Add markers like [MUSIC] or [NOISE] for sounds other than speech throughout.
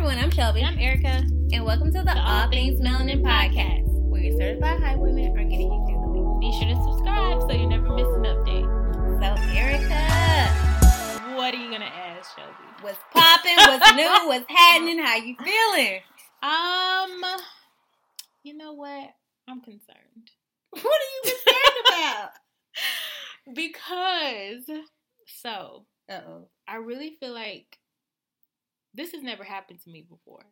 everyone, I'm Shelby. I'm Erica. And welcome to the, The All Things Melanin Podcast, where your certified high women are getting you through the week. Be sure to subscribe so you never miss an update. So, Erica, What are you gonna ask, Shelby? what's popping? What's [LAUGHS] new? What's happening? How you feeling? Um, you know what? I'm concerned [LAUGHS] What are you concerned about? [LAUGHS] because so Uh oh. I really feel like this has never happened to me before.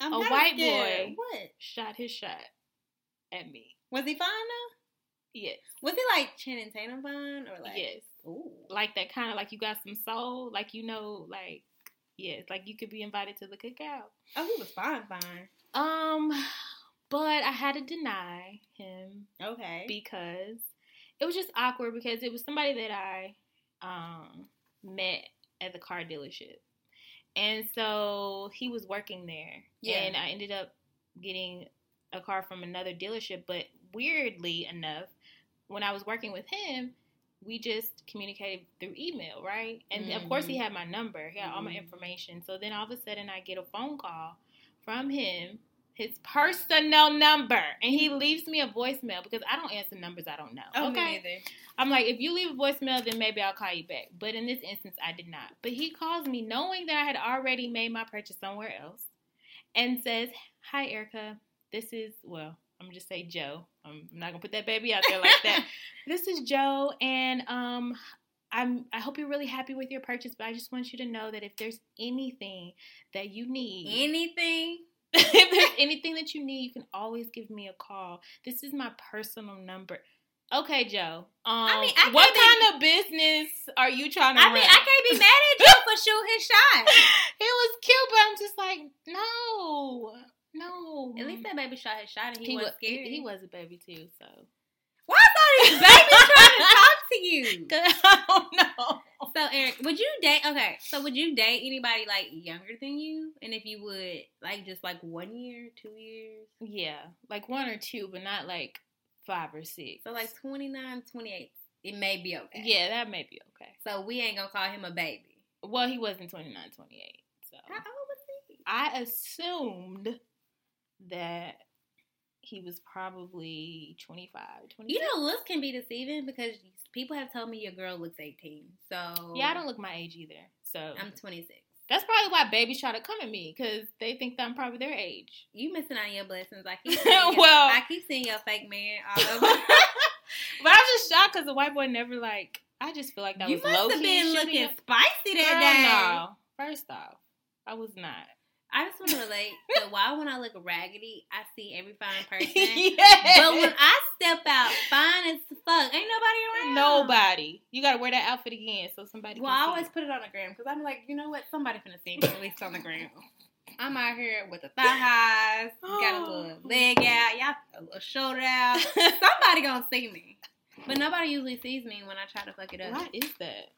I'm A white scared. boy. What? Shot his shot at me. Was he fine though? Yes, Was he like Channing Tatum fine or like? yes, Ooh. like that kind of like you got some soul, like you know, like yes, like you could be invited to the cookout. Oh, he was fine, fine. Um, but I had to deny him Okay. because it was just awkward because it was somebody that I um met at the car dealership. And so he was working there. Yeah. And I ended up getting a car from another dealership, but weirdly enough, when I was working with him, we just communicated through email, right? And of course he Mhm. had my number, he had all my Mhm. information. So then all of a sudden I get a phone call from him, his personal number, and he leaves me a voicemail because I don't answer numbers I don't know. oh, okay. I'm like, if you leave a voicemail, then maybe I'll call you back. But in this instance, I did not. But he calls me knowing that I had already made my purchase somewhere else and says, Hi, Erica. This is, well, I'm just say Joe. I'm not gonna put that baby out there like that. [LAUGHS] this is Joe, and um, I'm. I hope you're really happy with your purchase, but I just want you to know that if there's anything that you need, Anything? [LAUGHS] if there's anything that you need, you can always give me a call. This is my personal number. Okay, Joe. Um, mean, I what kind of business are you trying to I run? mean, I can't be [LAUGHS] mad at you for shooting his shot. [LAUGHS] it was cute, but I'm just like, no, no. At least that baby shot his shot and he, he wasn't was scared. he, he was a baby too, so These trying to talk to you? [LAUGHS] [LAUGHS] I don't know. So Eric, would you date? Okay, so would you date anybody like younger than you? And if you would, like just like one year, two years, Yeah, like one or two, but not like five or six. so like 29, 28, it may be okay. yeah, that may be okay. So we ain't gonna call him a baby. Well, he wasn't 29, 28, so. How old was he? I assumed that he was probably 25, 26. You know, looks can be deceiving because people have told me your girl looks 18. So yeah, I don't look my age either. So I'm 26. that's probably why babies try to come at me because they think that I'm probably their age. You missing out on your blessings. I keep [LAUGHS] seeing your, Well- I keep seeing your fake man [LAUGHS] all but. I'm just shocked because the white boy never like. I just feel like that you was must low have been looking spicy Girl, that day. no. First off, I was not. I just want to relate. [LAUGHS] So why when I look raggedy, I see every fine [LAUGHS] person. yes. But when I step out fine as fuck, ain't nobody around. nobody, you gotta wear that outfit again so somebody. Well, I always it. put it on the gram because I'm like, you know what? Somebody finna see me at least on the gram. [LAUGHS] I'm out here with the thigh highs, got a little [GASPS] leg out, y'all a little shoulder out. Somebody gonna see me. But nobody usually sees me when I try to fuck it up. Why is that?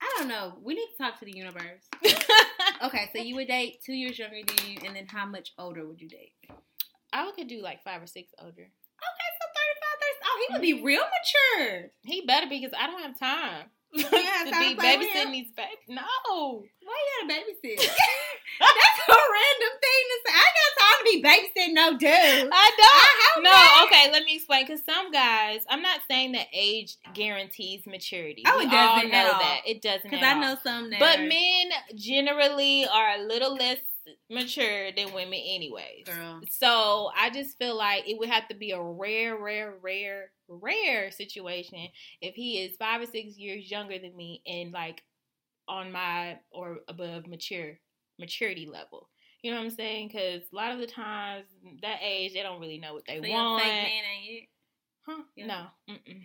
I don't know. We need to talk to the universe. [LAUGHS] Okay, so you would date two years younger than you, and then how much older would you date? I could do like five or six older. Okay, so 35, 30. Oh, he would be mm-hmm. real mature. He better be because I don't have time have [LAUGHS] to be to play with him? babysitting these babies. No, Why you gotta babysit? [LAUGHS] That's a random thing to say. I got time to be babysitting no dude. I don't. I no, okay. Let me explain. Because some guys, I'm not saying that age guarantees maturity. Oh, We it doesn't know at all. that it doesn't. Because I all. know some that But are- men generally are a little less mature than women, anyways. girl. So I just feel like it would have to be a rare, rare, rare, rare situation if he is five or six years younger than me and like on my or above mature maturity level. You know what I'm saying? Because a lot of the times that age they don't really know what they So want. fake man ain't it? Huh? Yeah. No, Mm-mm.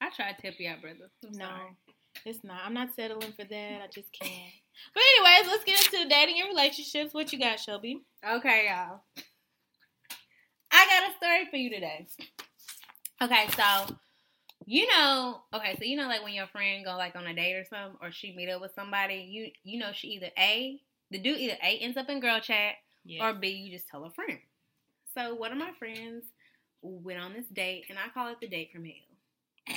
I tried to tip you out, brother. I'm no, sorry. it's not. I'm not settling for that. I just can't. But anyways, let's get into dating and relationships. What you got, Shelby? Okay, y'all. I got a story for you today. Okay, so you know, okay, so you know, like when your friend go like on a date or something, or she meet up with somebody, you you know, she either a the dude either a ends up in girl chat or B you just tell a friend. So one of my friends went on this date, and I call it the date from hell. [LAUGHS]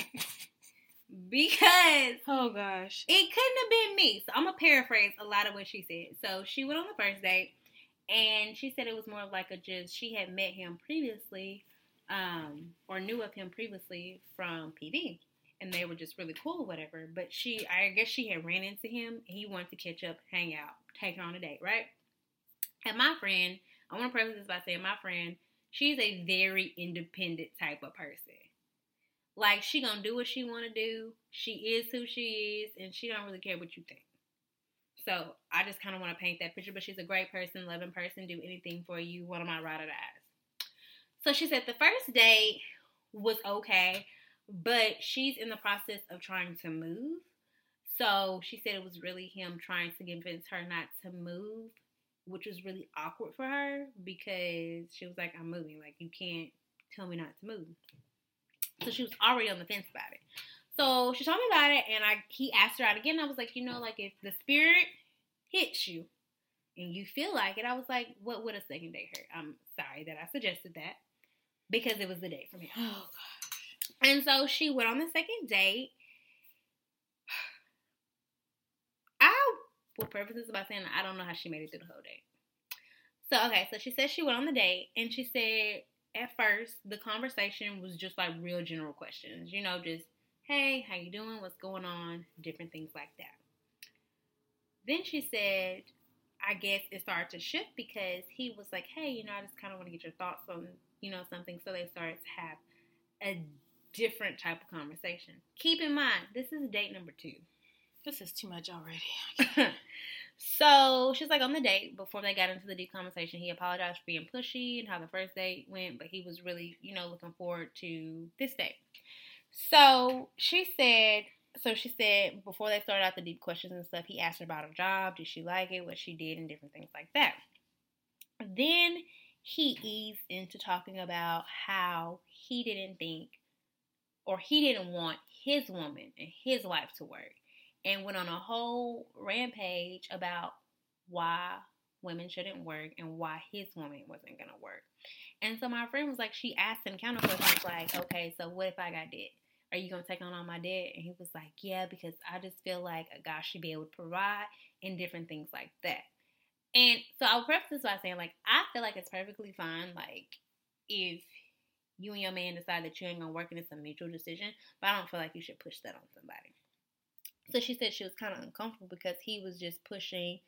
because oh gosh. it couldn't have been me. So I'm gonna paraphrase a lot of what she said. So she went on the first date, And she said it was more like a just she had met him previously, um, or knew of him previously from PV. And they were just really cool, whatever. But she, I guess she had ran into him. he wanted to catch up, hang out, her on a date, right? And my friend, I want to preface this by saying my friend, she's a very independent type of person. Like she gonna do what she wanna do. She is who she is, and she don't really care what you think. So I just kind of want to paint that picture. But she's a great person, loving person, do anything for you. One of my ride or dies. So she said the first date was okay, but she's in the process of trying to move. So she said it was really him trying to convince her not to move, which was really awkward for her because she was like, I'm moving. Like, you can't tell me not to move. So she was already on the fence about it. So she told me about it, and I he asked her out again. I was like, you know, like if the spirit hits you and you feel like it, I was like, what would a second date hurt? I'm sorry that I suggested that because it was the date for me. Oh gosh. And so she went on the second date. I preface this by saying I don't know how she made it through the whole date. So okay, so she said she went on the date and she said at first the conversation was just like real general questions, you know, just hey, how you doing? What's going on? Different things like that. Then she said, I guess it started to shift because he was like, hey, you know, I just kind of want to get your thoughts on, you know, something. So they started to have a different type of conversation. Keep in mind, this is date number two. This is too much already. [LAUGHS] [LAUGHS] so she's like on the date before they got into the deep conversation. He apologized for being pushy and how the first date went, but he was really, you know, looking forward to this date. So she said, so she said before they started out the deep questions and stuff, he asked her about her job, did she like it, what she did, and different things like that. Then he eased into talking about how he didn't think or he didn't want his woman and his wife to work and went on a whole rampage about why women shouldn't work and why his woman wasn't gonna work. And so my friend was like, she asked him counter questions like, okay, so what if I got debt? Are you gonna take on all my debt? And he was like, Yeah, because I just feel like a guy should be able to provide and different things like that. And so I'll preface this by saying, like, I feel like it's perfectly fine, like, if you and your man decide that you ain't gonna work and it's a mutual decision, but I don't feel like you should push that on somebody. So she said she was kind of uncomfortable because he was just pushing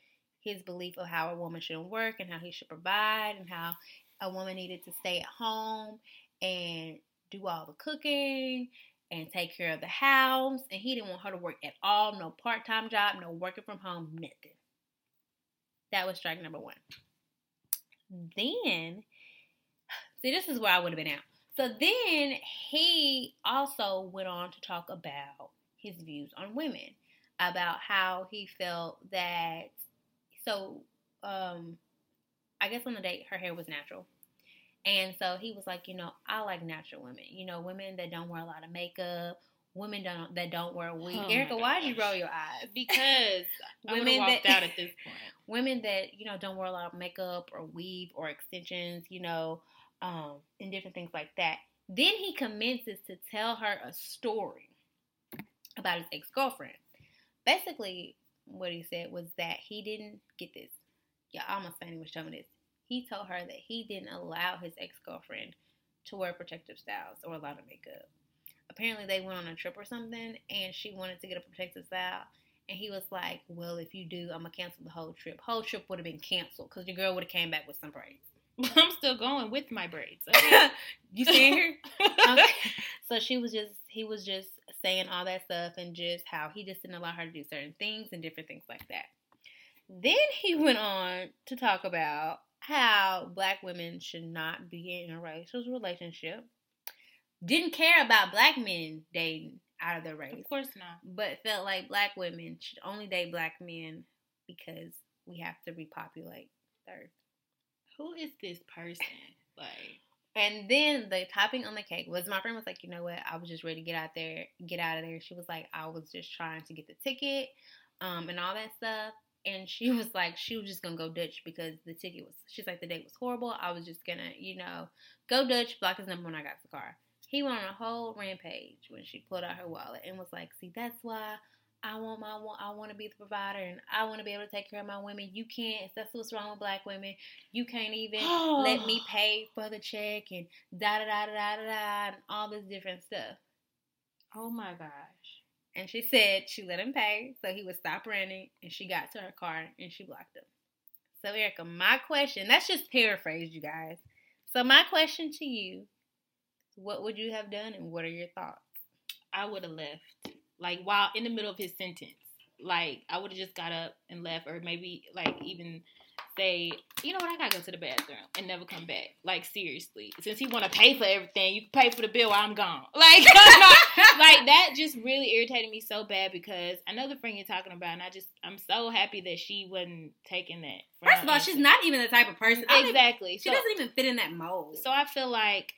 his belief of how a woman shouldn't work and how he should provide and how a woman needed to stay at home and do all the cooking and take care of the house. And he didn't want her to work at all. No part time job, no working from home, nothing. That was strike number one. Then, see, this is where I would have been out. So then he also went on to talk about his views on women, about how he felt that. So, um, I guess on the date, her hair was natural. And so he was like, you know, I like natural women. You know, women that don't wear a lot of makeup, women don't that don't wear wig. Oh Erica, why did you roll your eyes? Because [LAUGHS] women walked that, out at [LAUGHS] this point. Women that you know don't wear a lot of makeup or weave or extensions, you know, um, and different things like that. Then he commences to tell her a story about his ex girlfriend. Basically, what he said was that he didn't get this. Yeah, almost fainted when showing this he told her that he didn't allow his ex girlfriend to wear protective styles or a lot of makeup. Apparently, they went on a trip or something, and she wanted to get a protective style. And he was like, "Well, if you do, I'm gonna cancel the whole trip. Whole trip would have been canceled because your girl would have came back with some braids. [LAUGHS] I'm still going with my braids. Okay. [LAUGHS] you see her? [LAUGHS] okay. So she was just, he was just saying all that stuff and just how he just didn't allow her to do certain things and different things like that. Then he [LAUGHS] went on to talk about how black women should not be in a racist relationship. Didn't care about black men dating out of their race. Of course not. But felt like black women should only date black men because we have to repopulate the earth. Who is this person? Like and then the topping on the cake was my friend was like, you know what? I was just ready to get out there, get out of there. She was like, I was just trying to get the ticket, um, and all that stuff and she [LAUGHS] was like she was just gonna go Dutch because the ticket was she's like the date was horrible. I was just gonna, you know, go Dutch, block his number when I got the car. He went on a whole rampage when she pulled out her wallet and was like, See, that's why I want my I want to be the provider and I want to be able to take care of my women. You can't. That's what's wrong with black women. You can't even [GASPS] let me pay for the check and da da da da da da and all this different stuff. Oh my gosh. And she said she let him pay so he would stop running and she got to her car and she blocked him. So Erica, my question, that's just paraphrased, you guys. So my question to you, what would you have done and what are your thoughts? I would have left. Like while in the middle of his sentence. Like I would have just got up and left or maybe like even say, you know what, I gotta go to the bathroom and never come back. Like seriously, since he want to pay for everything, you can pay for the bill while I'm gone. [LAUGHS] Like, [LAUGHS] like that just really irritated me so bad because I know the friend you're talking about, and I just I'm so happy that she wasn't taking that. First of all, she's not even the type of person. Exactly, she so, doesn't even fit in that mold. So I feel like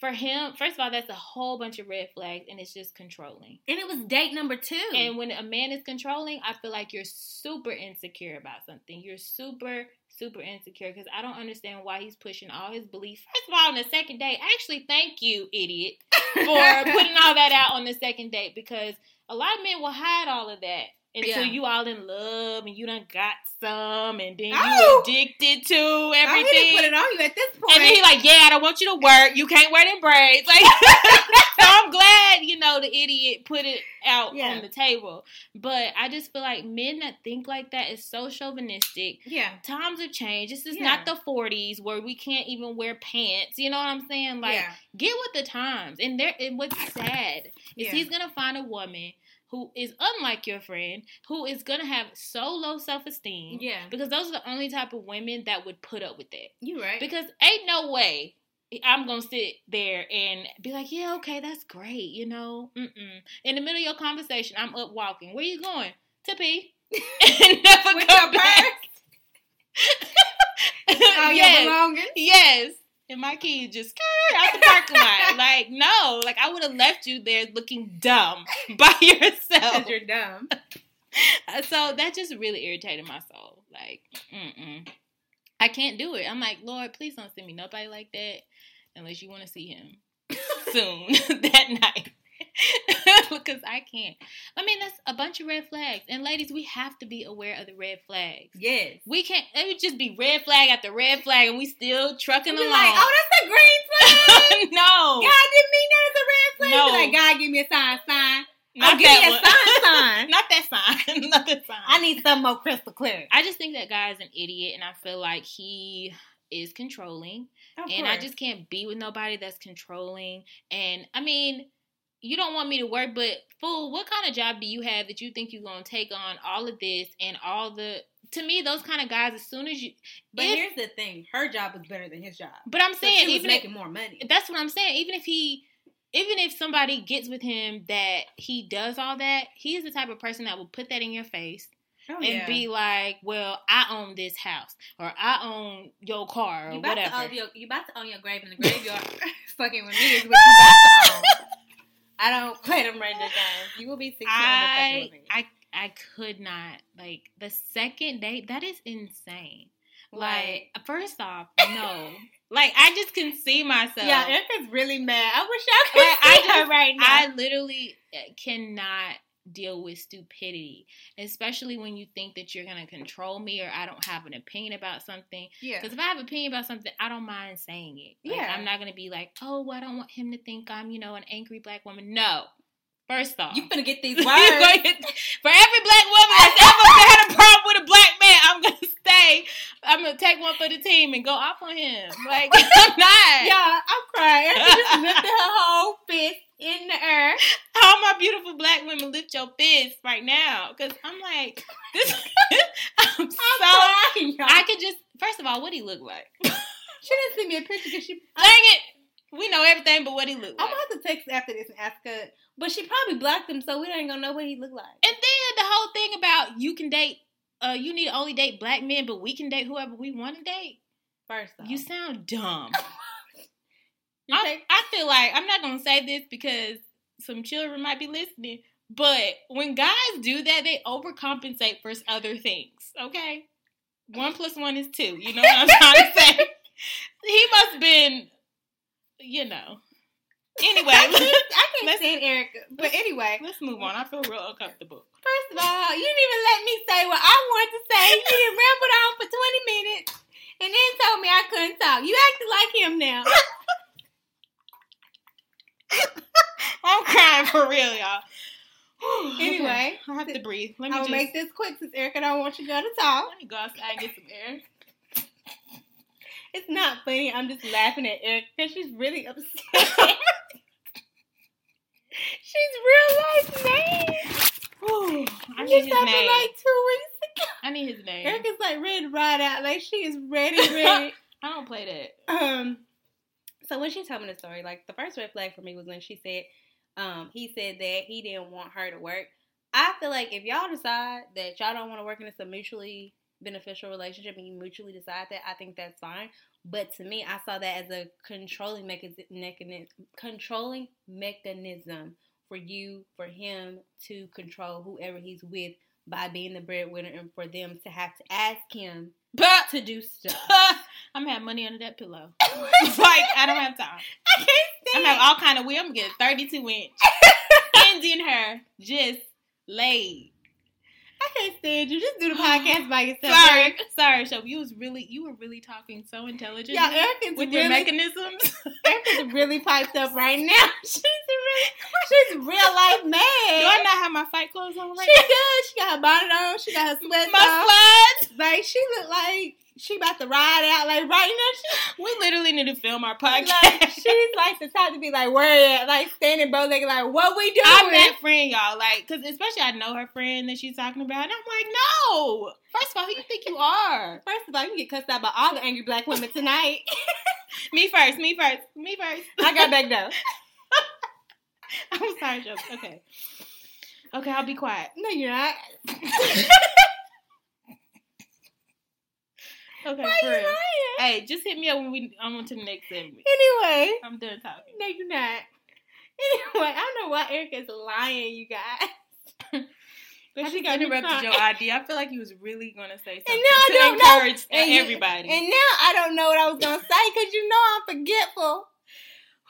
for him, first of all, that's a whole bunch of red flags, and it's just controlling. And it was date number two. And when a man is controlling, I feel like you're super insecure about something. You're super, super insecure because I don't understand why he's pushing all his beliefs. First of all, on the second date, actually, thank you, idiot, [LAUGHS] for putting all that out on the second date because a lot of men will hide all of that until yeah. you all in love and you done got some and then oh. you addicted to everything. Put it on you at this point. And then he like, yeah, I don't want you to work. You can't wear them braids. Like, [LAUGHS] so I'm glad you know the idiot put it out yeah. on the table. But I just feel like men that think like that is so chauvinistic. Yeah, times have changed. This is yeah. not the 40s where we can't even wear pants. You know what I'm saying? Like, get with the times. And there, and what's sad is he's gonna find a woman who is unlike your friend, who is gonna have so low self esteem. Yeah. Because those are the only type of women that would put up with that. You right. Because ain't no way I'm gonna sit there and be like, yeah, okay, that's great, you know. Mm-mm. In the middle of your conversation, I'm up walking. Where you going? To pee. [LAUGHS] and never With come back. [LAUGHS] oh, yes. Yes and my kids just out the parking lot. Like, no, like I would have left you there looking dumb [LAUGHS] by yourself. Because you're dumb. [LAUGHS] Uh, so that just really irritated my soul. Like, mm-mm. I can't do it. I'm like, Lord, please don't send me nobody like that unless you want to see him [LAUGHS] soon that night. [LAUGHS] because I can't. I mean, that's a bunch of red flags. And ladies, we have to be aware of the red flags. Yes. We can't, it would just be red flag after red flag and we still trucking along. like, oh, that's a green flag. [LAUGHS] no. God didn't mean that as a red flag. No. like, God, give me a sign, sign. Not oh, give that me a sign, [LAUGHS] sign. Not that sign. Not that sign. I need some more crystal clear. I just think that guy's an idiot and I feel like he is controlling. Of and course. I just can't be with nobody that's controlling. And I mean, you don't want me to work, but fool, what kind of job do you have that you think you're gonna take on all of this and all the to me, those kind of guys, as soon as you. But if, here's the thing: her job is better than his job. But I'm saying, so even making if, more money. That's what I'm saying. Even if he, even if somebody gets with him that he does all that, he is the type of person that will put that in your face. Oh, and yeah. be like, well, I own this house, or I own your car, or you whatever. To own your, you about to own your grave in the graveyard. [LAUGHS] fucking with me is what you about to own. [LAUGHS] I don't play them random games. You will be 16 I, I, I could not. Like, the second date, that is insane. Like, like first off, no. [LAUGHS] like, I just can see myself. Yeah, Erica's really mad. I wish I could like, see I just, her right now. I literally eh, cannot deal with stupidity, especially when you think that you're going to control me or I don't have an opinion about something. Yeah. Because if I have an opinion about something, I don't mind saying it. Like, yeah. I'm not going to be like, oh, well, I don't want him to think I'm, you know, an angry black woman. No. First off, you're gonna get these [LAUGHS] words for every black woman that's ever [LAUGHS] had a problem with a black man. I'm gonna stay. I'm gonna take one for the team and go off on him. [LAUGHS] Like [LAUGHS] I'm not. Yeah, I'm crying. She [LAUGHS] just lifted her whole fist in the air. All my beautiful black women lift your fist right now. Cause I'm like, this I'm, I'm so crying, I could just first of all, what he look like? she didn't send me a picture because she Dang it. We know everything but what he looked like. I'm have to text after this and ask her. But she probably blocked him, so we ain't gonna know what he looked like. And then the whole thing about you can date, uh, you need to only date black men, but we can date whoever we want to date. First, off. you sound dumb. [LAUGHS] I, I feel like I'm not gonna say this because some children might be listening, but when guys do that, they overcompensate for other things. Okay, one plus one is two. You know what I'm trying to say? [LAUGHS] He must have been, you know. Anyway, I can't, I can't stand Erica. But anyway, let's move on. I feel real uncomfortable. First of all, you didn't even let me say what I wanted to say. You didn't rambled on for 20 minutes and then told me I couldn't talk. You acted like him now. [LAUGHS] I'm crying for real, y'all. [SIGHS] Anyway, I have to breathe. Let me I will just make this quick since Erica don't want you to go to talk. let me go outside and get some air. It's not funny. I'm just laughing at Erica because she's really upset. [LAUGHS] [LAUGHS] she's real life mad. I need his name. like two weeks ago. I need his name. Erica's like ready to ride out. Like she is ready, [LAUGHS] ready. I don't play that. um. So when she told me the story, like the first red flag for me was when she said, um, he said that he didn't want her to work. I feel like if y'all decide that y'all don't want to work and it's a mutually beneficial relationship and you mutually decide that, I think that's fine. But to me, I saw that as a controlling mechanism, controlling mechanism for you, for him to control whoever he's with by being the breadwinner and for them to have to ask him But to do stuff. [LAUGHS] I'm gonna have money under that pillow. [LAUGHS] like I don't have time. I can't stand. I'm gonna have all kind of weed. I'm gonna get 32 inch Indian her just laid. I can't stand you. Just do the [GASPS] podcast by yourself. Sorry, sorry, Show. You was really, you were really talking so intelligent Yeah, Erica's with really, your mechanisms. Erica's really piped up right now. [LAUGHS] She's [LAUGHS] she's real life Do man. I not have my fight clothes on right she now? does. She got her bonnet on. She got her sweats My on. slides. Like she look like she about to ride out. Like right now, [LAUGHS] We literally need to film our podcast. like she's like the type to be like where at, like standing bow legged, like what we doing? I'm that friend, y'all. Like, cause especially I know her friend that she's talking about, and I'm like, no. First of all, who you think you are? First of all, you can get cussed out by all the angry black women tonight. [LAUGHS] Me first. Me first. Me first. I got back though. [LAUGHS] I'm sorry, jokes. Okay. Okay, I'll be quiet. No, you're not. [LAUGHS] Okay, Why for you real. lying? Hey, just hit me up when we I'm on to the next segment. Anyway. I'm done talking. No, you're not. Anyway, I don't know why Erica's lying, you guys. [LAUGHS] But I she got interrupted your idea. I feel like you was really gonna say something and now I to don't know. encourage And you- everybody. And now I don't know what I was gonna say because you know I'm forgetful.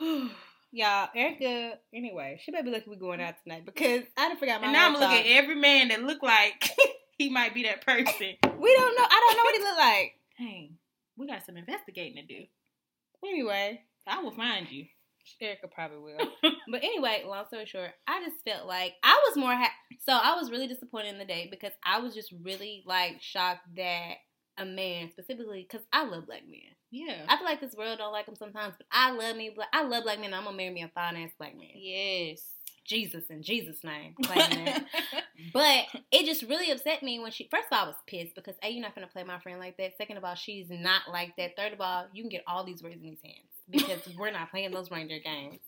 [SIGHS] [SIGHS] [SIGHS] Y'all, Erica. Anyway, she better be lucky we going out tonight because I done forgot my. and now I'm looking at every man that look like [LAUGHS] he might be that person. We don't know. I don't know what he look like. Dang, we got some investigating to do. Anyway, I will find you. Erica probably will. [LAUGHS] but anyway, long story short, I just felt like I was more ha- so I was really disappointed in the date because I was just really like shocked that a man specifically because I love black men. Yeah. I feel like this world don't like them sometimes, but I love me. Black, I love black men. I'm gonna marry me a fine ass black man. yes. Jesus in Jesus' name, claiming [LAUGHS] that. But it just really upset me when she. First of all, I was pissed because a you're not gonna play my friend like that. Second of all, she's not like that. Third of all, you can get all these words in these hands because [LAUGHS] we're not playing those reindeer games.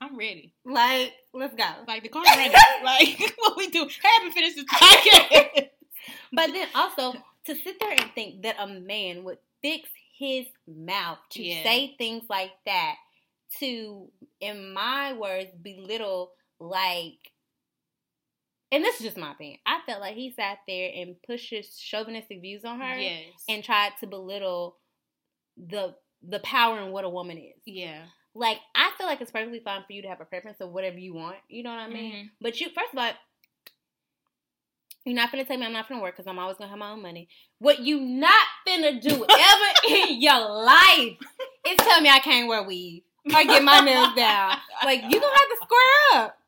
I'm ready. Like, let's go. Like the car running. [LAUGHS] like what we do. I haven't finished this podcast. But then also to sit there and think that a man would fix his mouth to Yeah. say things like that, to, in my words, belittle like. And this is just my thing. I felt like he sat there and pushed his chauvinistic views on her yes. and tried to belittle the the power in what a woman is. yeah. Like I feel like it's perfectly fine for you to have a preference of whatever you want. You know what I mean? Mhm. But you, first of all, you're not gonna tell me I'm not gonna work because I'm always gonna have my own money. What you not finna do ever [LAUGHS] in your life is tell me I can't wear weave or get my nails down. Like you gonna have to square up.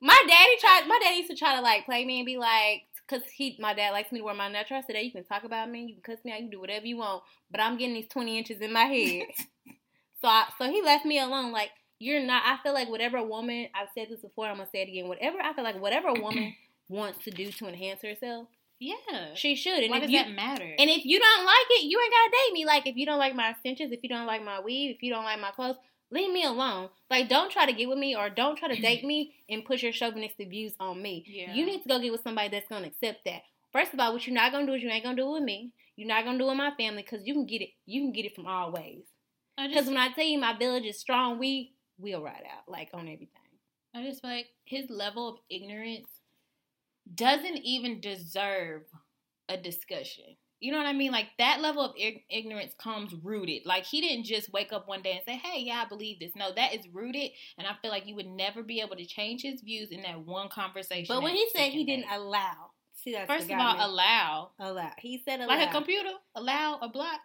My daddy tried. My daddy used to try to like play me and be like, cause he, my dad likes me to wear my natural. Today you can talk about me, you can cuss me out, you can do whatever you want, but I'm getting these 20 inches in my head. [LAUGHS] so, I, so he left me alone. Like you're not. I feel like whatever woman. I've said this before. I'm gonna say it again. Whatever I feel like whatever woman [CLEARS THROAT] wants to do to enhance herself, Yeah. she should. And Why if does you, that matter? and if you don't like it, you ain't gotta date me. Like if you don't like my extensions, if you don't like my weave, if you don't like my clothes, leave me alone. Like don't try to get with me or don't try to date me and push your chauvinistic views on me. Yeah. You need to go get with somebody that's gonna accept that. First of all, what you're not gonna do is you ain't gonna do it with me. You're not gonna do it with my family because you can get it. You can get it from all ways. Because when I tell you my village is strong, we we'll ride out like on everything. I just feel like his level of ignorance doesn't even deserve a discussion. You know what I mean? Like that level of ignorance comes rooted. Like he didn't just wake up one day and say, "Hey, yeah, I believe this." No, that is rooted, and I feel like you would never be able to change his views in that one conversation. But when he said he didn't day. allow, see that's first of all, meant- allow allow. He said allow. like a computer, allow a block,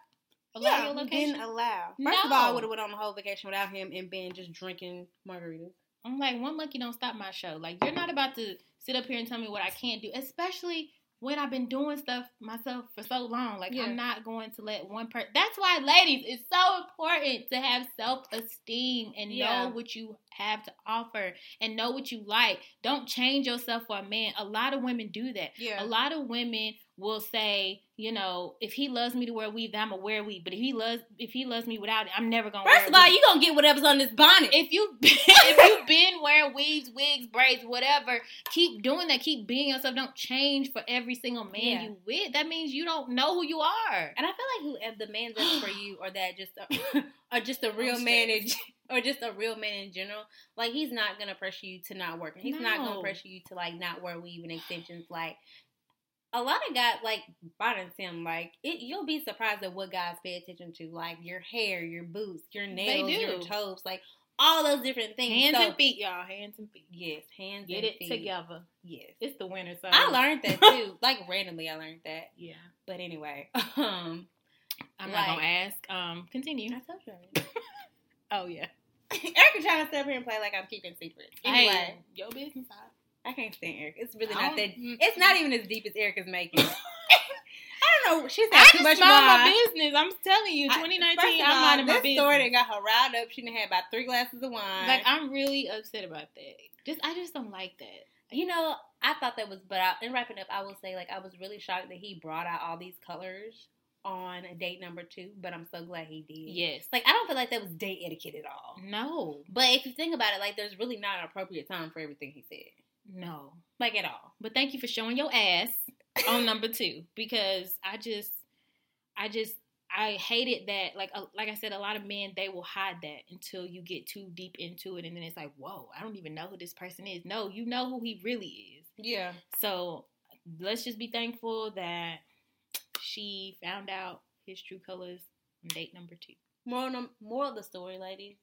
allow Yeah, your location. didn't allow. First of all, I would have went on the whole vacation without him and been just drinking margaritas. I'm like, one monkey don't stop my show. Like, you're not about to sit up here and tell me what I can't do, especially when I've been doing stuff myself for so long. Like, Yeah. I'm not going to let one person. That's why, ladies, it's so important to have self esteem and Yeah. know what you have to offer and know what you like. Don't change yourself for a man. A lot of women do that. Yeah. A lot of women will say, you know, if he loves me to wear weave, then I'm gonna wear weave. But if he loves, if he loves me without it, I'm never gonna. First of all, you gonna get whatever's on this bonnet. if you [LAUGHS] if you've been wearing weaves, wigs, braids, whatever, keep doing that. Keep being yourself. Don't change for every single man Yeah. you with. That means you don't know who you are. And I feel like who the man that's for [GASPS] you, or that just, [LAUGHS] or just a real I'm man, in, [LAUGHS] or just a real man in general, like he's not gonna pressure you to not work. He's not gonna pressure you to like not wear weave and extensions. Like a lot of guys, like Biden Tim, like it, you'll be surprised at what guys pay attention to, like your hair, your boots, your nails, your toes, like all those different things. Hands So- and feet, y'all. Hands and feet. Yes, hands Get and it feet. together. Yes. It's the winter, so I learned that [LAUGHS] too. like randomly, I learned that. Yeah, But anyway, [LAUGHS] um, I'm Like- not gonna ask. Um, continue. I told you. already. [LAUGHS] Oh yeah. Erica trying to sit up here and play like I'm keeping secrets. Anyway, Hey, your business. I can't stand Erica. It's really not that. It's not even as deep as Erica's making. [LAUGHS] I don't know. She's I had just too much my business. I'm telling you, I- 2019. first of I'm all, minding my this business. story that got her riled up. She didn't have about three glasses of wine. Like I'm really upset about that. Just I just don't like that. you know, I thought that was. But I, in wrapping up, I will say like I was really shocked that he brought out all these colors on date number two. But I'm so glad he did. Yes. Like I don't feel like that was date etiquette at all. No. But if you think about it, like there's really not an appropriate time for everything he said. No. Like at all. But thank you for showing your ass on [LAUGHS] number two because I just, I just, I hated that. Like, uh, like I said, a lot of men they will hide that until you get too deep into it, and then it's like, whoa, I don't even know who this person is. No, you know who he really is. Yeah. So let's just be thankful that she found out his true colors on date number two. Moral, num- moral of the story, ladies.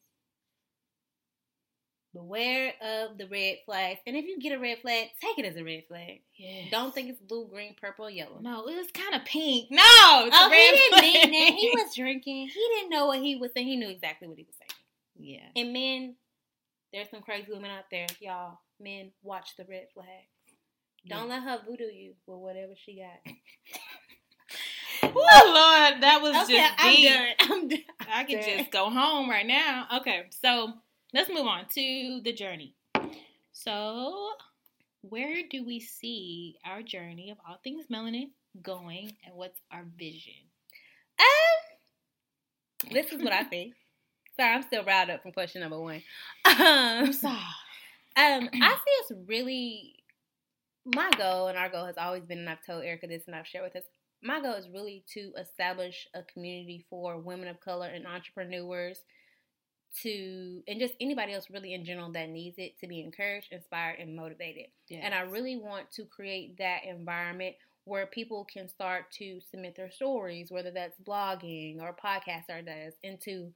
Beware of the red flags. And if you get a red flag, take it as a red flag. Yeah. Don't think it's blue, green, purple, yellow. No, it was kind of pink. No, it's Oh, he didn't flag. mean that. He was drinking. He didn't know what he was saying. He knew exactly what he was saying. Yeah. And men, there's some crazy women out there. Y'all, men, watch the red flags. Don't let her voodoo you with whatever she got. [LAUGHS] Oh Lord, that was Okay, just I'm deep. done. [LAUGHS] I'm done. I Done. just go home right now. Okay, so let's move on to the journey. So, where do we see our journey of all things melanin going, and what's our vision? Um, this is what I think. [LAUGHS] Sorry, I'm still riled up from question number one. Um, sorry. Um, I see us really. My goal and our goal has always been, and I've told Erica this, and I've shared with us. My goal is really to establish a community for women of color and entrepreneurs, to and just anybody else really in general that needs it to be encouraged, inspired, and motivated. And I really want to create that environment where people can start to submit their stories, whether that's blogging or podcast or does, and to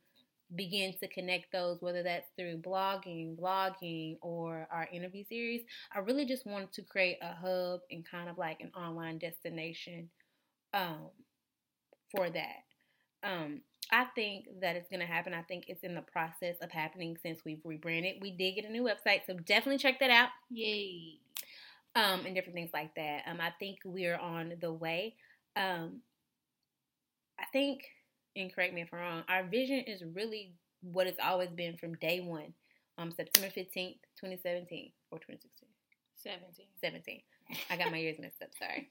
begin to connect those, whether that's through blogging, blogging, or our interview series. I really just wanted to create a hub and kind of like an online destination um, for that. Um, I think that it's going to happen. I think it's in the process of happening since we've rebranded. We did get a new website, so definitely check that out Yay. um, and different things like that. Um, I think we're on the way. Um, I think, and correct me if I'm wrong, our vision is really what it's always been from day one, um, September 15th, 2017, or 2016, 17. 17. I got my [LAUGHS] years mixed up, sorry.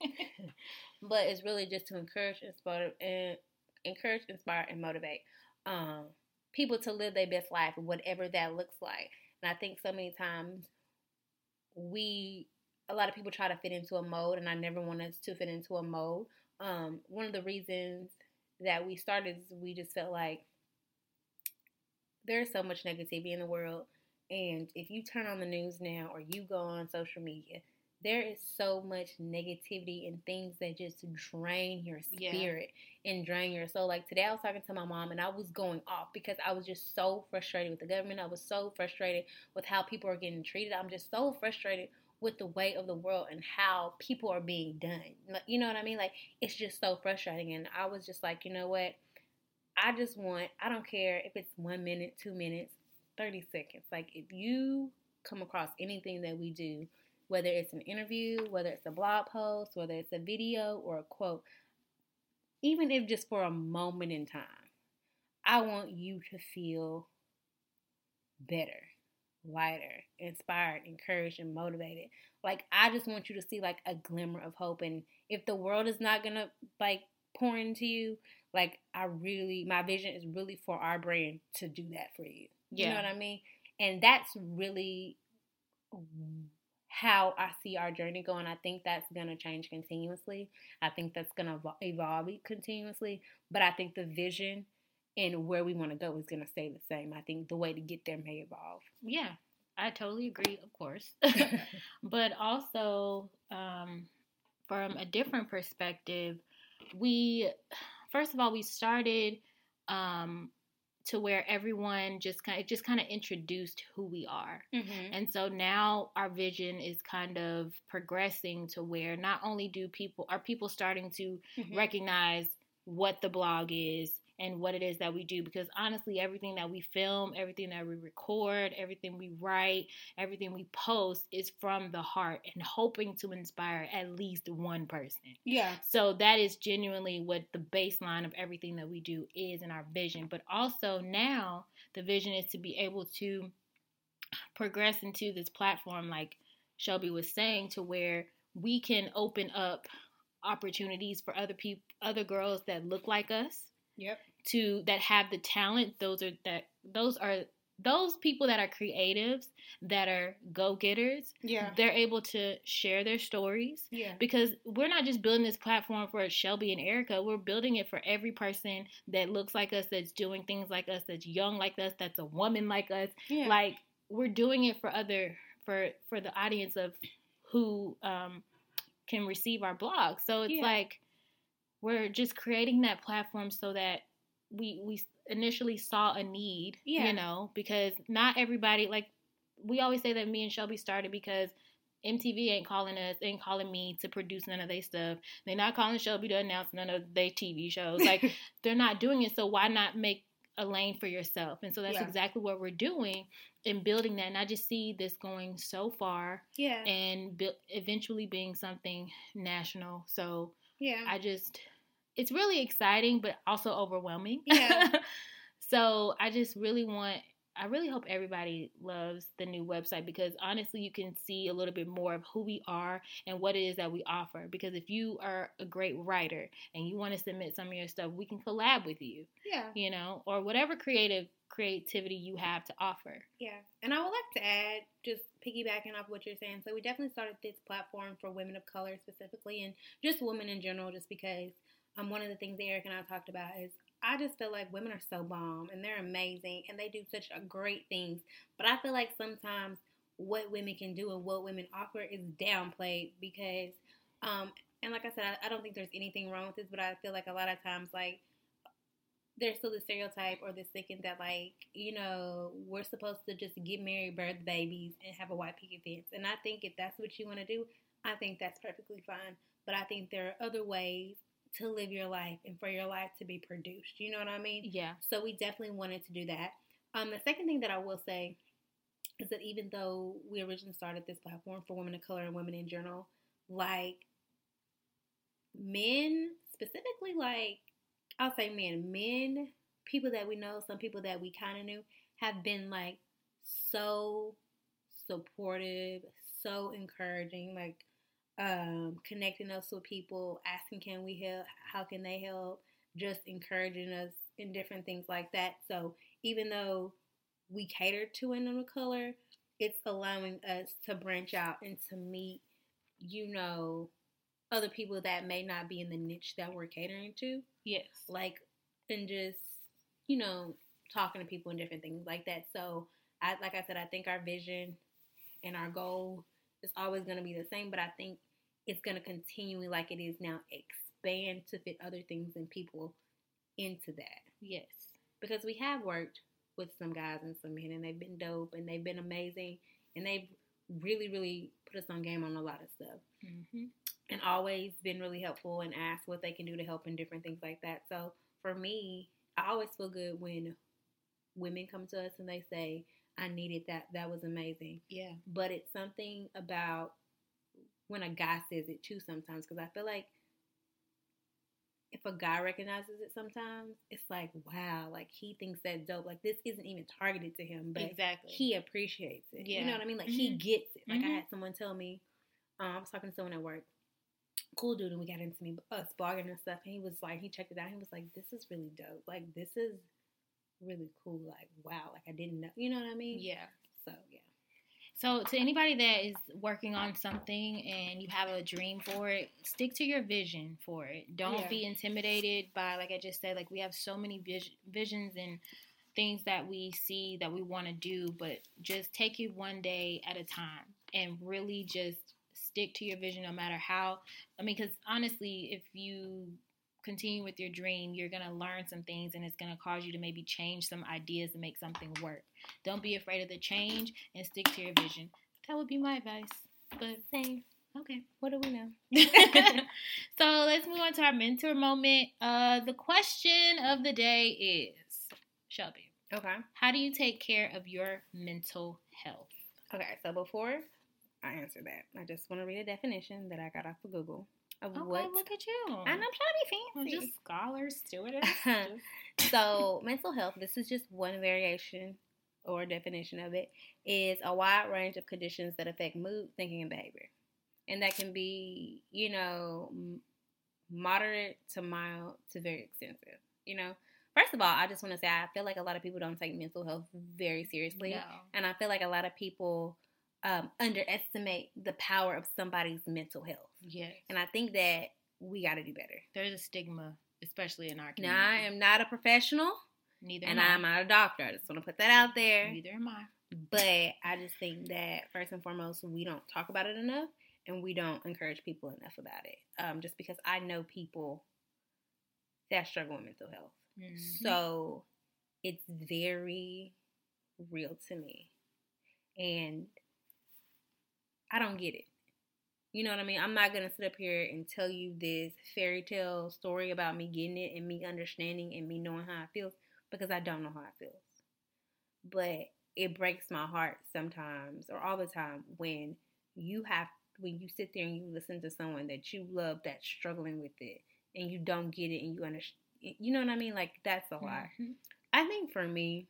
but it's really just to encourage, inspire, and encourage, inspire, and motivate um, people to live their best life, whatever that looks like. And I think so many times we, a lot of people try to fit into a mold, and I never want us to fit into a mold. Um, one of the reasons that we started is we just felt like there's so much negativity in the world, and if you turn on the news now or you go on social media, there is so much negativity and things that just drain your Yeah. spirit and drain your soul. Like today, I was talking to my mom and I was going off because I was just so frustrated with the government. I was so frustrated with how people are getting treated. I'm just so frustrated with the way of the world and how people are being done. Like, You know what I mean? Like it's just so frustrating. And I was just like, you know what? I just want. I don't care if it's one minute, two minutes, thirty seconds. Like if you come across anything that we do whether it's an interview, whether it's a blog post, whether it's a video or a quote, even if just for a moment in time, I want you to feel better, lighter, inspired, encouraged, and motivated. Like, I just want you to see like a glimmer of hope. And if the world is not gonna like pour into you, like, I really, my vision is really for our brand to do that for you. You know what I mean? And that's really how I see our journey going. I think that's going to change continuously. I think that's going to evolve continuously. But I think the vision and where we want to go is going to stay the same. I think the way to get there may evolve. Yeah, I totally agree, of course. [LAUGHS] [LAUGHS] but also, um, from a different perspective, we, first of all, we started um, to where everyone just kind of, just kind of introduced who we are. mm-hmm. And so now our vision is kind of progressing to where not only do people are people starting to Mm-hmm. recognize what the blog is and what it is that we do because honestly everything that we film everything that we record everything we write everything we post is from the heart and hoping to inspire at least one person Yeah. so that is genuinely what the baseline of everything that we do is in our vision. But also now the vision is to be able to progress into this platform, like Shelby was saying, to where we can open up opportunities for other people, other girls that look like us, Yep. to that have the talent. Those are that those are those people that are creatives, that are go getters. Yeah. They're able to share their stories Yeah. because we're not just building this platform for Shelby and Erica. We're building it for every person that looks like us, that's doing things like us, that's young like us, that's a woman like us. Yeah. Like we're doing it for other for for the audience of who um, can receive our blog. So it's Yeah. like we're just creating that platform so that we we initially saw a need, Yeah. you know, because not everybody like we always say that me and Shelby started because MTV ain't calling us, ain't calling me to produce none of their stuff. They're not calling Shelby to announce none of their TV shows. Like [LAUGHS] they're not doing it, so why not make a lane for yourself? And so that's Yeah. exactly what we're doing in building that. And I just see this going so far yeah. and bu- eventually being something national. So yeah. I just, it's really exciting, but also overwhelming. Yeah. [LAUGHS] so I just really want, I really hope everybody loves the new website because honestly, you can see a little bit more of who we are and what it is that we offer. Because if you are a great writer and you want to submit some of your stuff, we can collab with you, yeah. you know, or whatever creative creativity you have to offer. Yeah, and I would like to add, just piggybacking off what you're saying. So we definitely started this platform for women of color specifically, and just women in general, just because um one of the things that Eric and I talked about is I just feel like women are so bomb and they're amazing and they do such great things, but I feel like sometimes what women can do and what women offer is downplayed because um and like I said, I, I don't think there's anything wrong with this, but I feel like a lot of times like there's still the stereotype or this thinking that like you know we're supposed to just get married, birth babies, and have a white picket fence. And I think if that's what you want to do, I think that's perfectly fine. But I think there are other ways to live your life and for your life to be produced. You know what I mean? Yeah. So we definitely wanted to do that. Um, the second thing that I will say is that even though we originally started this platform for women of color and women in general, like men specifically, like I'll say men, men, people that we know, some people that we kind of knew, have been like so supportive, so encouraging, like um, connecting us with people, asking can we help, how can they help, just encouraging us in different things like that. So even though we cater to women of color, it's allowing us to branch out and to meet, you know, other people that may not be in the niche that we're catering to Yes. like and just you know talking to people and different things like that so i like i said i think our vision and our goal is always going to be the same, but I think it's going to continue like it is now expand to fit other things and people into that. Yes. Because we have worked with some guys and some men and they've been dope and they've been amazing and they've really, really put us on game on a lot of stuff. Mm-hmm. And always been really helpful and asked what they can do to help and different things like that. So for me, I always feel good when women come to us and they say, I needed that. That was amazing. Yeah. But it's something about when a guy says it too sometimes because I feel like if a guy recognizes it sometimes, it's like, wow, like he thinks that's dope. Like this isn't even targeted to him, but exactly. he appreciates it. Yeah. You know what I mean? Like he Mhm. gets it. Like I Mhm. had someone tell me, um, I was talking to someone at work, cool dude, and we got into me us blogging and stuff, and he was like, he checked it out. He was like, this is really dope. Like this is really cool. Like wow, like I didn't know. You know what I mean? yeah. So, to anybody that is working on something and you have a dream for it, stick to your vision for it. Don't Yeah. be intimidated by, like I just said, like we have so many vis- visions and things that we see that we want to do, but just take it one day at a time and really just stick to your vision no matter how. I mean, because honestly, if you continue with your dream, you're going to learn some things and it's going to cause you to maybe change some ideas to make something work. Don't be afraid of the change and stick to your vision. That would be my advice. But Same. okay. What do we know? [LAUGHS] [LAUGHS] so let's move on to our mentor moment. Uh, the question of the day is Shelby, Okay. how do you take care of your mental health? Okay. So before I answer that, I just want to read a definition that I got off of Google of Okay, what. look at you. And I'm trying to be fancy. I'm just scholar, stewardess. [LAUGHS] so mental health this is just one variation or definition of it is a wide range of conditions that affect mood thinking and behavior and that can be you know moderate to mild to very extensive you know first of all i just want to say i feel like a lot of people don't take mental health very seriously no. and i feel like a lot of people um, underestimate the power of somebody's mental health Yes. and i think that we got to do better There's a stigma, especially in our community. now i am not a professional Neither and am I'm not a doctor. I just want to put that out there. Neither am I. But I just think that first and foremost, we don't talk about it enough, and we don't encourage people enough about it. Um, just because I know people that struggle with mental health, Mhm. so it's very real to me, and I don't get it. You know what I mean? I'm not gonna sit up here and tell you this fairy tale story about me getting it and me understanding and me knowing how it feels because I don't know how it feels. But it breaks my heart sometimes or all the time when you have when you sit there and you listen to someone that you love that's struggling with it and you don't get it and you understand you know what I mean? Like that's a lot. Mhm. I think for me,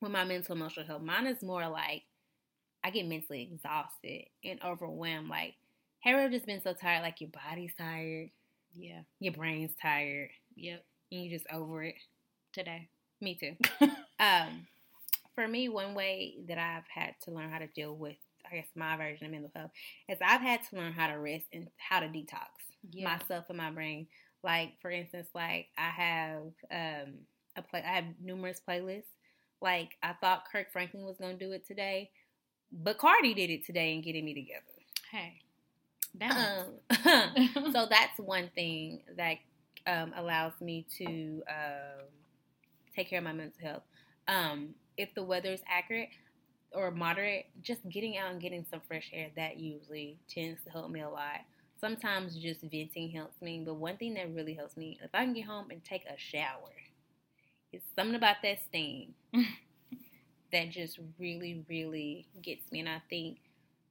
with my mental emotional health, mine is more like I get mentally exhausted and overwhelmed. Like, have you ever just been so tired? Like your body's tired, Yeah. your brain's tired, Yep. and you just over it. Today. Me too. [LAUGHS] um, for me, one way that I've had to learn how to deal with, I guess, my version of mental health is I've had to learn how to rest and how to detox Yeah. myself and my brain. Like, for instance, like I have um a play, I have numerous playlists. Like I thought Kirk Franklin was gonna do it today, but Cardi did it today and getting me together. Hey. Um, [LAUGHS] [LAUGHS] so that's one thing that um, allows me to um, take care of my mental health. Um, if the weather is accurate or moderate, just getting out and getting some fresh air that usually tends to help me a lot. Sometimes just venting helps me, but one thing that really helps me, if I can get home and take a shower, it's something about that steam [LAUGHS] that just really, really gets me. And I think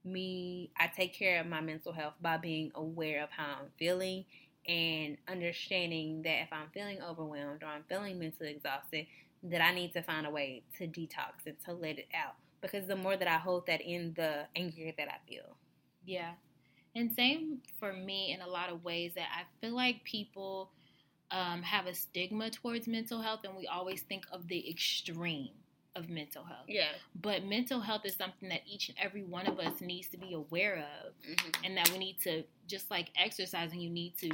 me, I take care of my mental health by being aware of how I'm feeling and understanding that if I'm feeling overwhelmed or I'm feeling mentally exhausted, that I need to find a way to detox and to let it out. Because the more that I hold that in, the angrier that I feel. Yeah. And same for me in a lot of ways that I feel like people um, have a stigma towards mental health and we always think of the extreme of mental health. Yeah. But mental health is something that each and every one of us needs to be aware of Mm-hmm. and that we need to, just like exercising, you need to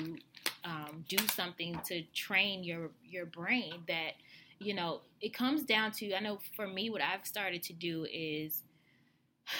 um, do something to train your, your brain that, you know, it comes down to, I know for me, what I've started to do is [SIGHS]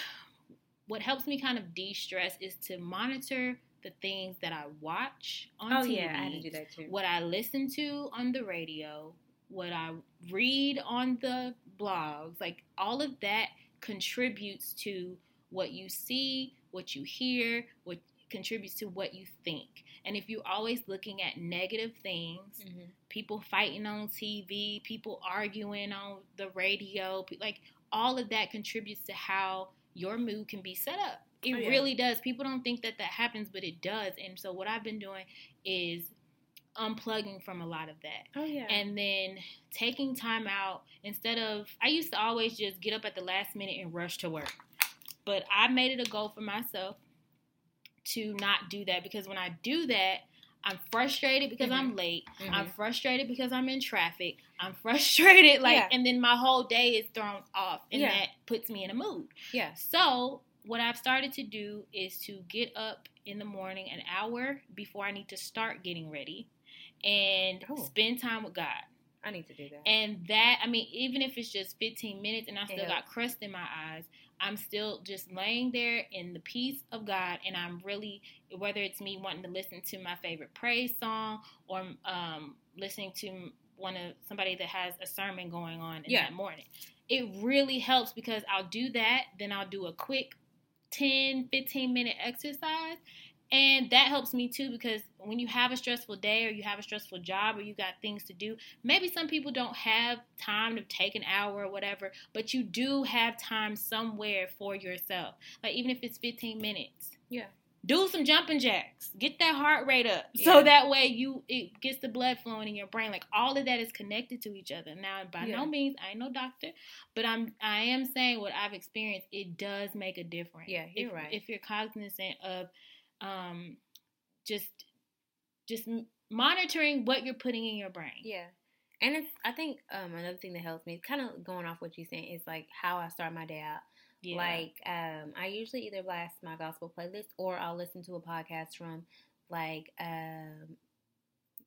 what helps me kind of de-stress is to monitor the things that I watch on Oh TV, yeah, I do that too. what I listen to on the radio, what I read on the blogs, like all of that contributes to what you see, what you hear, what contributes to what you think. And if you're always looking at negative things, Mhm. people fighting on TV, people arguing on the radio, like all of that contributes to how your mood can be set up. It Oh, yeah. really does. People don't think that that happens, but it does. And so what I've been doing is unplugging from a lot of that. Oh yeah. And then taking time out instead of I used to always just get up at the last minute and rush to work. But I made it a goal for myself to not do that because when I do that, I'm frustrated because I'm mm-hmm. late. Mm-hmm. I'm frustrated because I'm in traffic. I'm [LAUGHS] frustrated like Yeah. and then my whole day is thrown off and Yeah. that puts me in a mood. yeah. So, what I've started to do is to get up in the morning an hour before I need to start getting ready and Oh. spend time with God. I need to do that. And that, I mean, even if it's just 15 minutes and I still got crust in my eyes, I'm still just laying there in the peace of God. And I'm really, whether it's me wanting to listen to my favorite praise song or um, listening to one of somebody that has a sermon going on in Yeah. that morning, it really helps because I'll do that. Then I'll do a quick 10, 15 minute exercise. And that helps me too because when you have a stressful day or you have a stressful job or you got things to do, maybe some people don't have time to take an hour or whatever, but you do have time somewhere for yourself. Like even if it's 15 minutes. Yeah. Do some jumping jacks. Get that heart rate up. Yeah. So that way you it gets the blood flowing in your brain. Like all of that is connected to each other. Now by Yeah. no means I ain't no doctor, but I'm I am saying what I've experienced, it does make a difference. Yeah, you're if, right. If you're cognizant of um just just monitoring what you're putting in your brain. Yeah. And it's I think um another thing that helps me, kind of going off what you're saying, is like how I start my day out. Yeah. Like, um, I usually either blast my gospel playlist or I'll listen to a podcast from like um,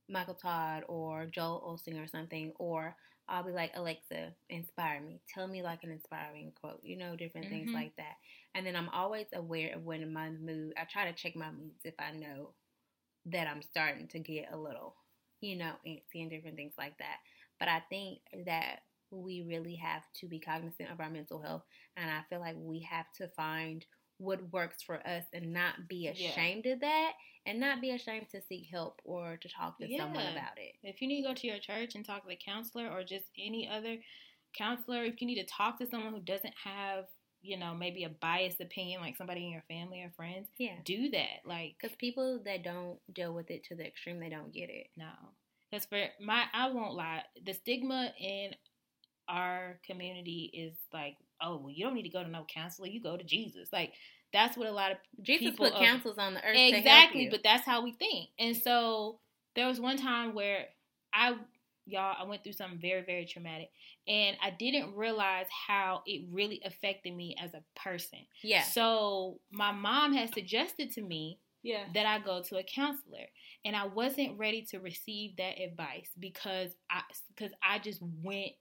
Michael Todd or Joel Osteen or something, or I'll be like, Alexa, inspire me. Tell me like an inspiring quote, you know, different things Mhm. like that. And then I'm always aware of when my mood, I try to check my moods if I know that I'm starting to get a little, you know, antsy and different things like that. But I think that we really have to be cognizant of our mental health and I feel like we have to find what works for us and not be Yeah. ashamed of that and not be ashamed to seek help or to talk to someone about it. If you need to go to your church and talk to the counselor or just any other counselor, if you need to talk to someone who doesn't have, you know, maybe a biased opinion, like somebody in your family or friends, Yeah. do that. Like, Because people that don't deal with it to the extreme, they don't get it. no. Because for my, I won't lie, the stigma in our community is like, oh, well, you don't need to go to no counselor, you go to Jesus. Like, that's what a lot of Jesus People put counsels on the earth exactly but that's how we think and so there was one time where i y'all i went through something very very traumatic and i didn't realize how it really affected me as a person yeah. so my mom had suggested to me Yeah. that i go to a counselor and i wasn't ready to receive that advice because i because i just went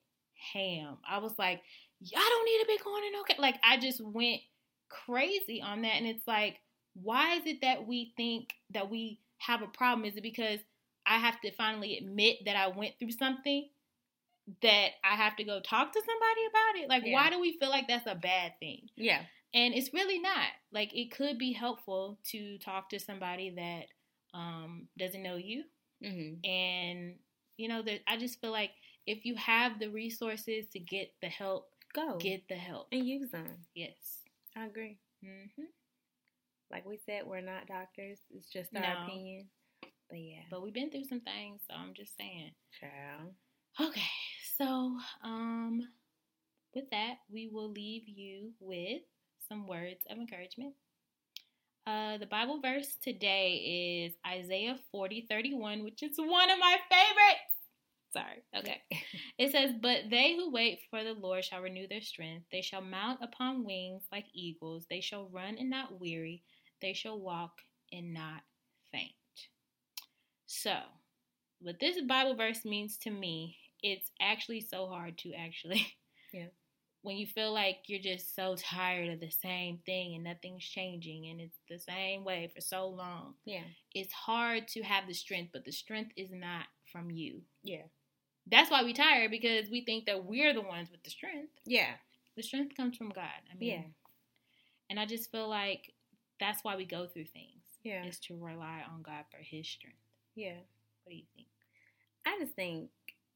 ham i was like y'all don't need to be going in okay like i just went crazy on that and it's like why is it that we think that we have a problem? Is it because i have to finally admit that i went through something that i have to go talk to somebody about it? Like Yeah. why do we feel like that's a bad thing? Yeah. and it's really not. Like it could be helpful to talk to somebody that um, doesn't know you. Hmm and you know that i just feel like if you have the resources to get the help Go. get the help and use them. yes I agree. hmm Like we said, we're not doctors. It's just our No. opinion. But yeah. but we've been through some things so i'm just saying Child. okay so um with that we will leave you with some words of encouragement uh, the Bible verse today is Isaiah 40 31, which is one of my favorites. Sorry. [LAUGHS] Okay. It says, But they who wait for the Lord shall renew their strength. They shall mount upon wings like eagles. They shall run and not weary. They shall walk and not faint. So, what this Bible verse means to me, it's actually so hard to actually [LAUGHS] Yeah. when you feel like you're just so tired of the same thing and nothing's changing and it's the same way for so long, Yeah. it's hard to have the strength, but the strength is not from you. Yeah. That's why we tired because we think that we're the ones with the strength. Yeah. The strength comes from God. I mean, Yeah. and I just feel like that's why we go through things Yeah. is to rely on God for His strength. Yeah. What do you think? I just think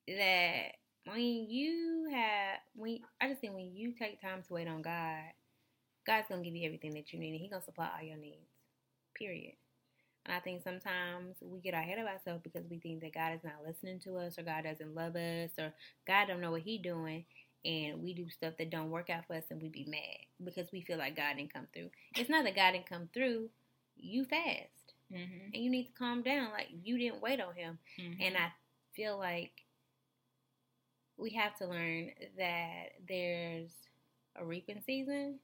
that when you have when I just think when you take time to wait on God, God's gonna give you everything that you need and He gonna supply all your needs. Period. And I think sometimes we get ahead of ourselves because we think that God is not listening to us or God doesn't love us or God don't know what He doing and we do stuff that don't work out for us and we be mad because we feel like God didn't come through. It's not that God didn't come through, you fast. Mm-hmm. And you need to calm down. Like you didn't wait on him. And I feel like we have to learn that there's a reaping season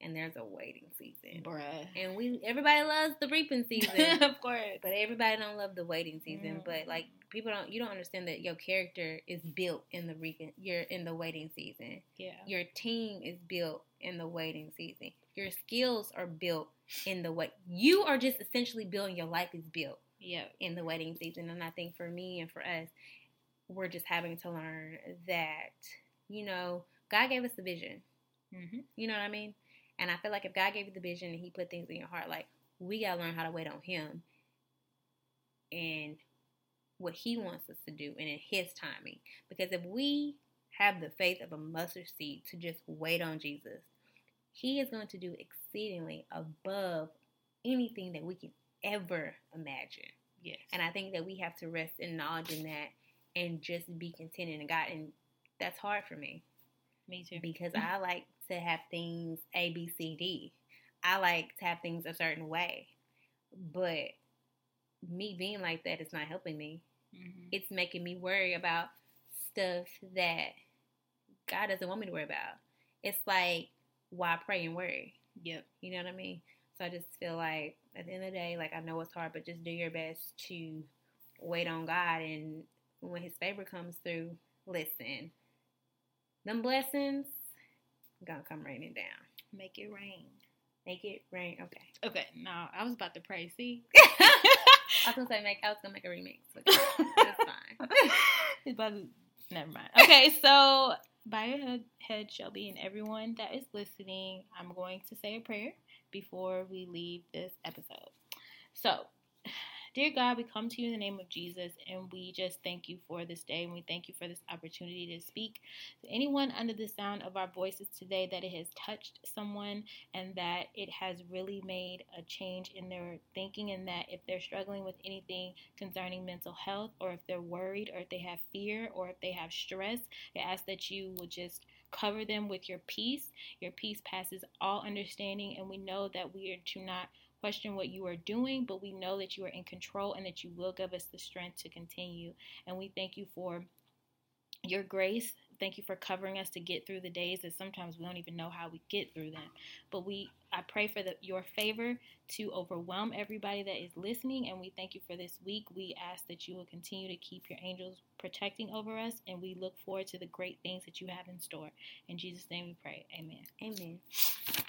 and there's a waiting season. bruh. And we everybody loves the reaping [LAUGHS] season, of course. but everybody don't love the waiting season. Mm. But like people don't you don't understand that your character is built in the reaping you're in the waiting season. Yeah. Your team is built in the waiting season. Your skills are built in the wait. You are just essentially building your life is built Yeah. in the waiting season. And I think for me and for us, we're just having to learn that, you know, God gave us the vision. Mm-hmm. You know what I mean? And I feel like if God gave you the vision and He put things in your heart, like we gotta learn how to wait on Him and what He wants us to do and in His timing. Because if we have the faith of a mustard seed to just wait on Jesus, He is going to do exceedingly above anything that we can ever imagine. Yes. And I think that we have to rest in knowledge in that and just be contented in God. And that's hard for me Me too. because [LAUGHS] I like to have things A, B, C, D. I like to have things a certain way. But me being like that is not helping me. Mm-hmm. It's making me worry about stuff that God doesn't want me to worry about. It's like, why pray and worry? Yep. You know what I mean? So I just feel like at the end of the day, like I know it's hard, but just do your best to wait on God and when his favor comes through, listen. Them blessings gonna come raining down. Make it rain. Make it rain. Okay. Okay. No, I was about to pray. See. [LAUGHS] I was gonna say make I was gonna make a remix. but It's fine. It's about to- Never mind. Okay, so by your head, head, Shelby, and everyone that is listening, I'm going to say a prayer before we leave this episode. So, dear God, we come to you in the name of Jesus, and we just thank you for this day, and we thank you for this opportunity to speak to anyone under the sound of our voices today that it has touched someone and that it has really made a change in their thinking, and that if they're struggling with anything concerning mental health, or if they're worried, or if they have fear, or if they have stress, I ask that you will just cover them with your peace. Your peace passes all understanding, and we know that we are to not question what you are doing, but we know that you are in control and that you will give us the strength to continue. And we thank you for your grace. Thank you for covering us to get through the days that sometimes we don't even know how we get through them. But we I pray for the, your favor to overwhelm everybody that is listening and we thank you for this week. We ask that you will continue to keep your angels protecting over us and we look forward to the great things that you have in store. In Jesus name we pray. Amen. Amen.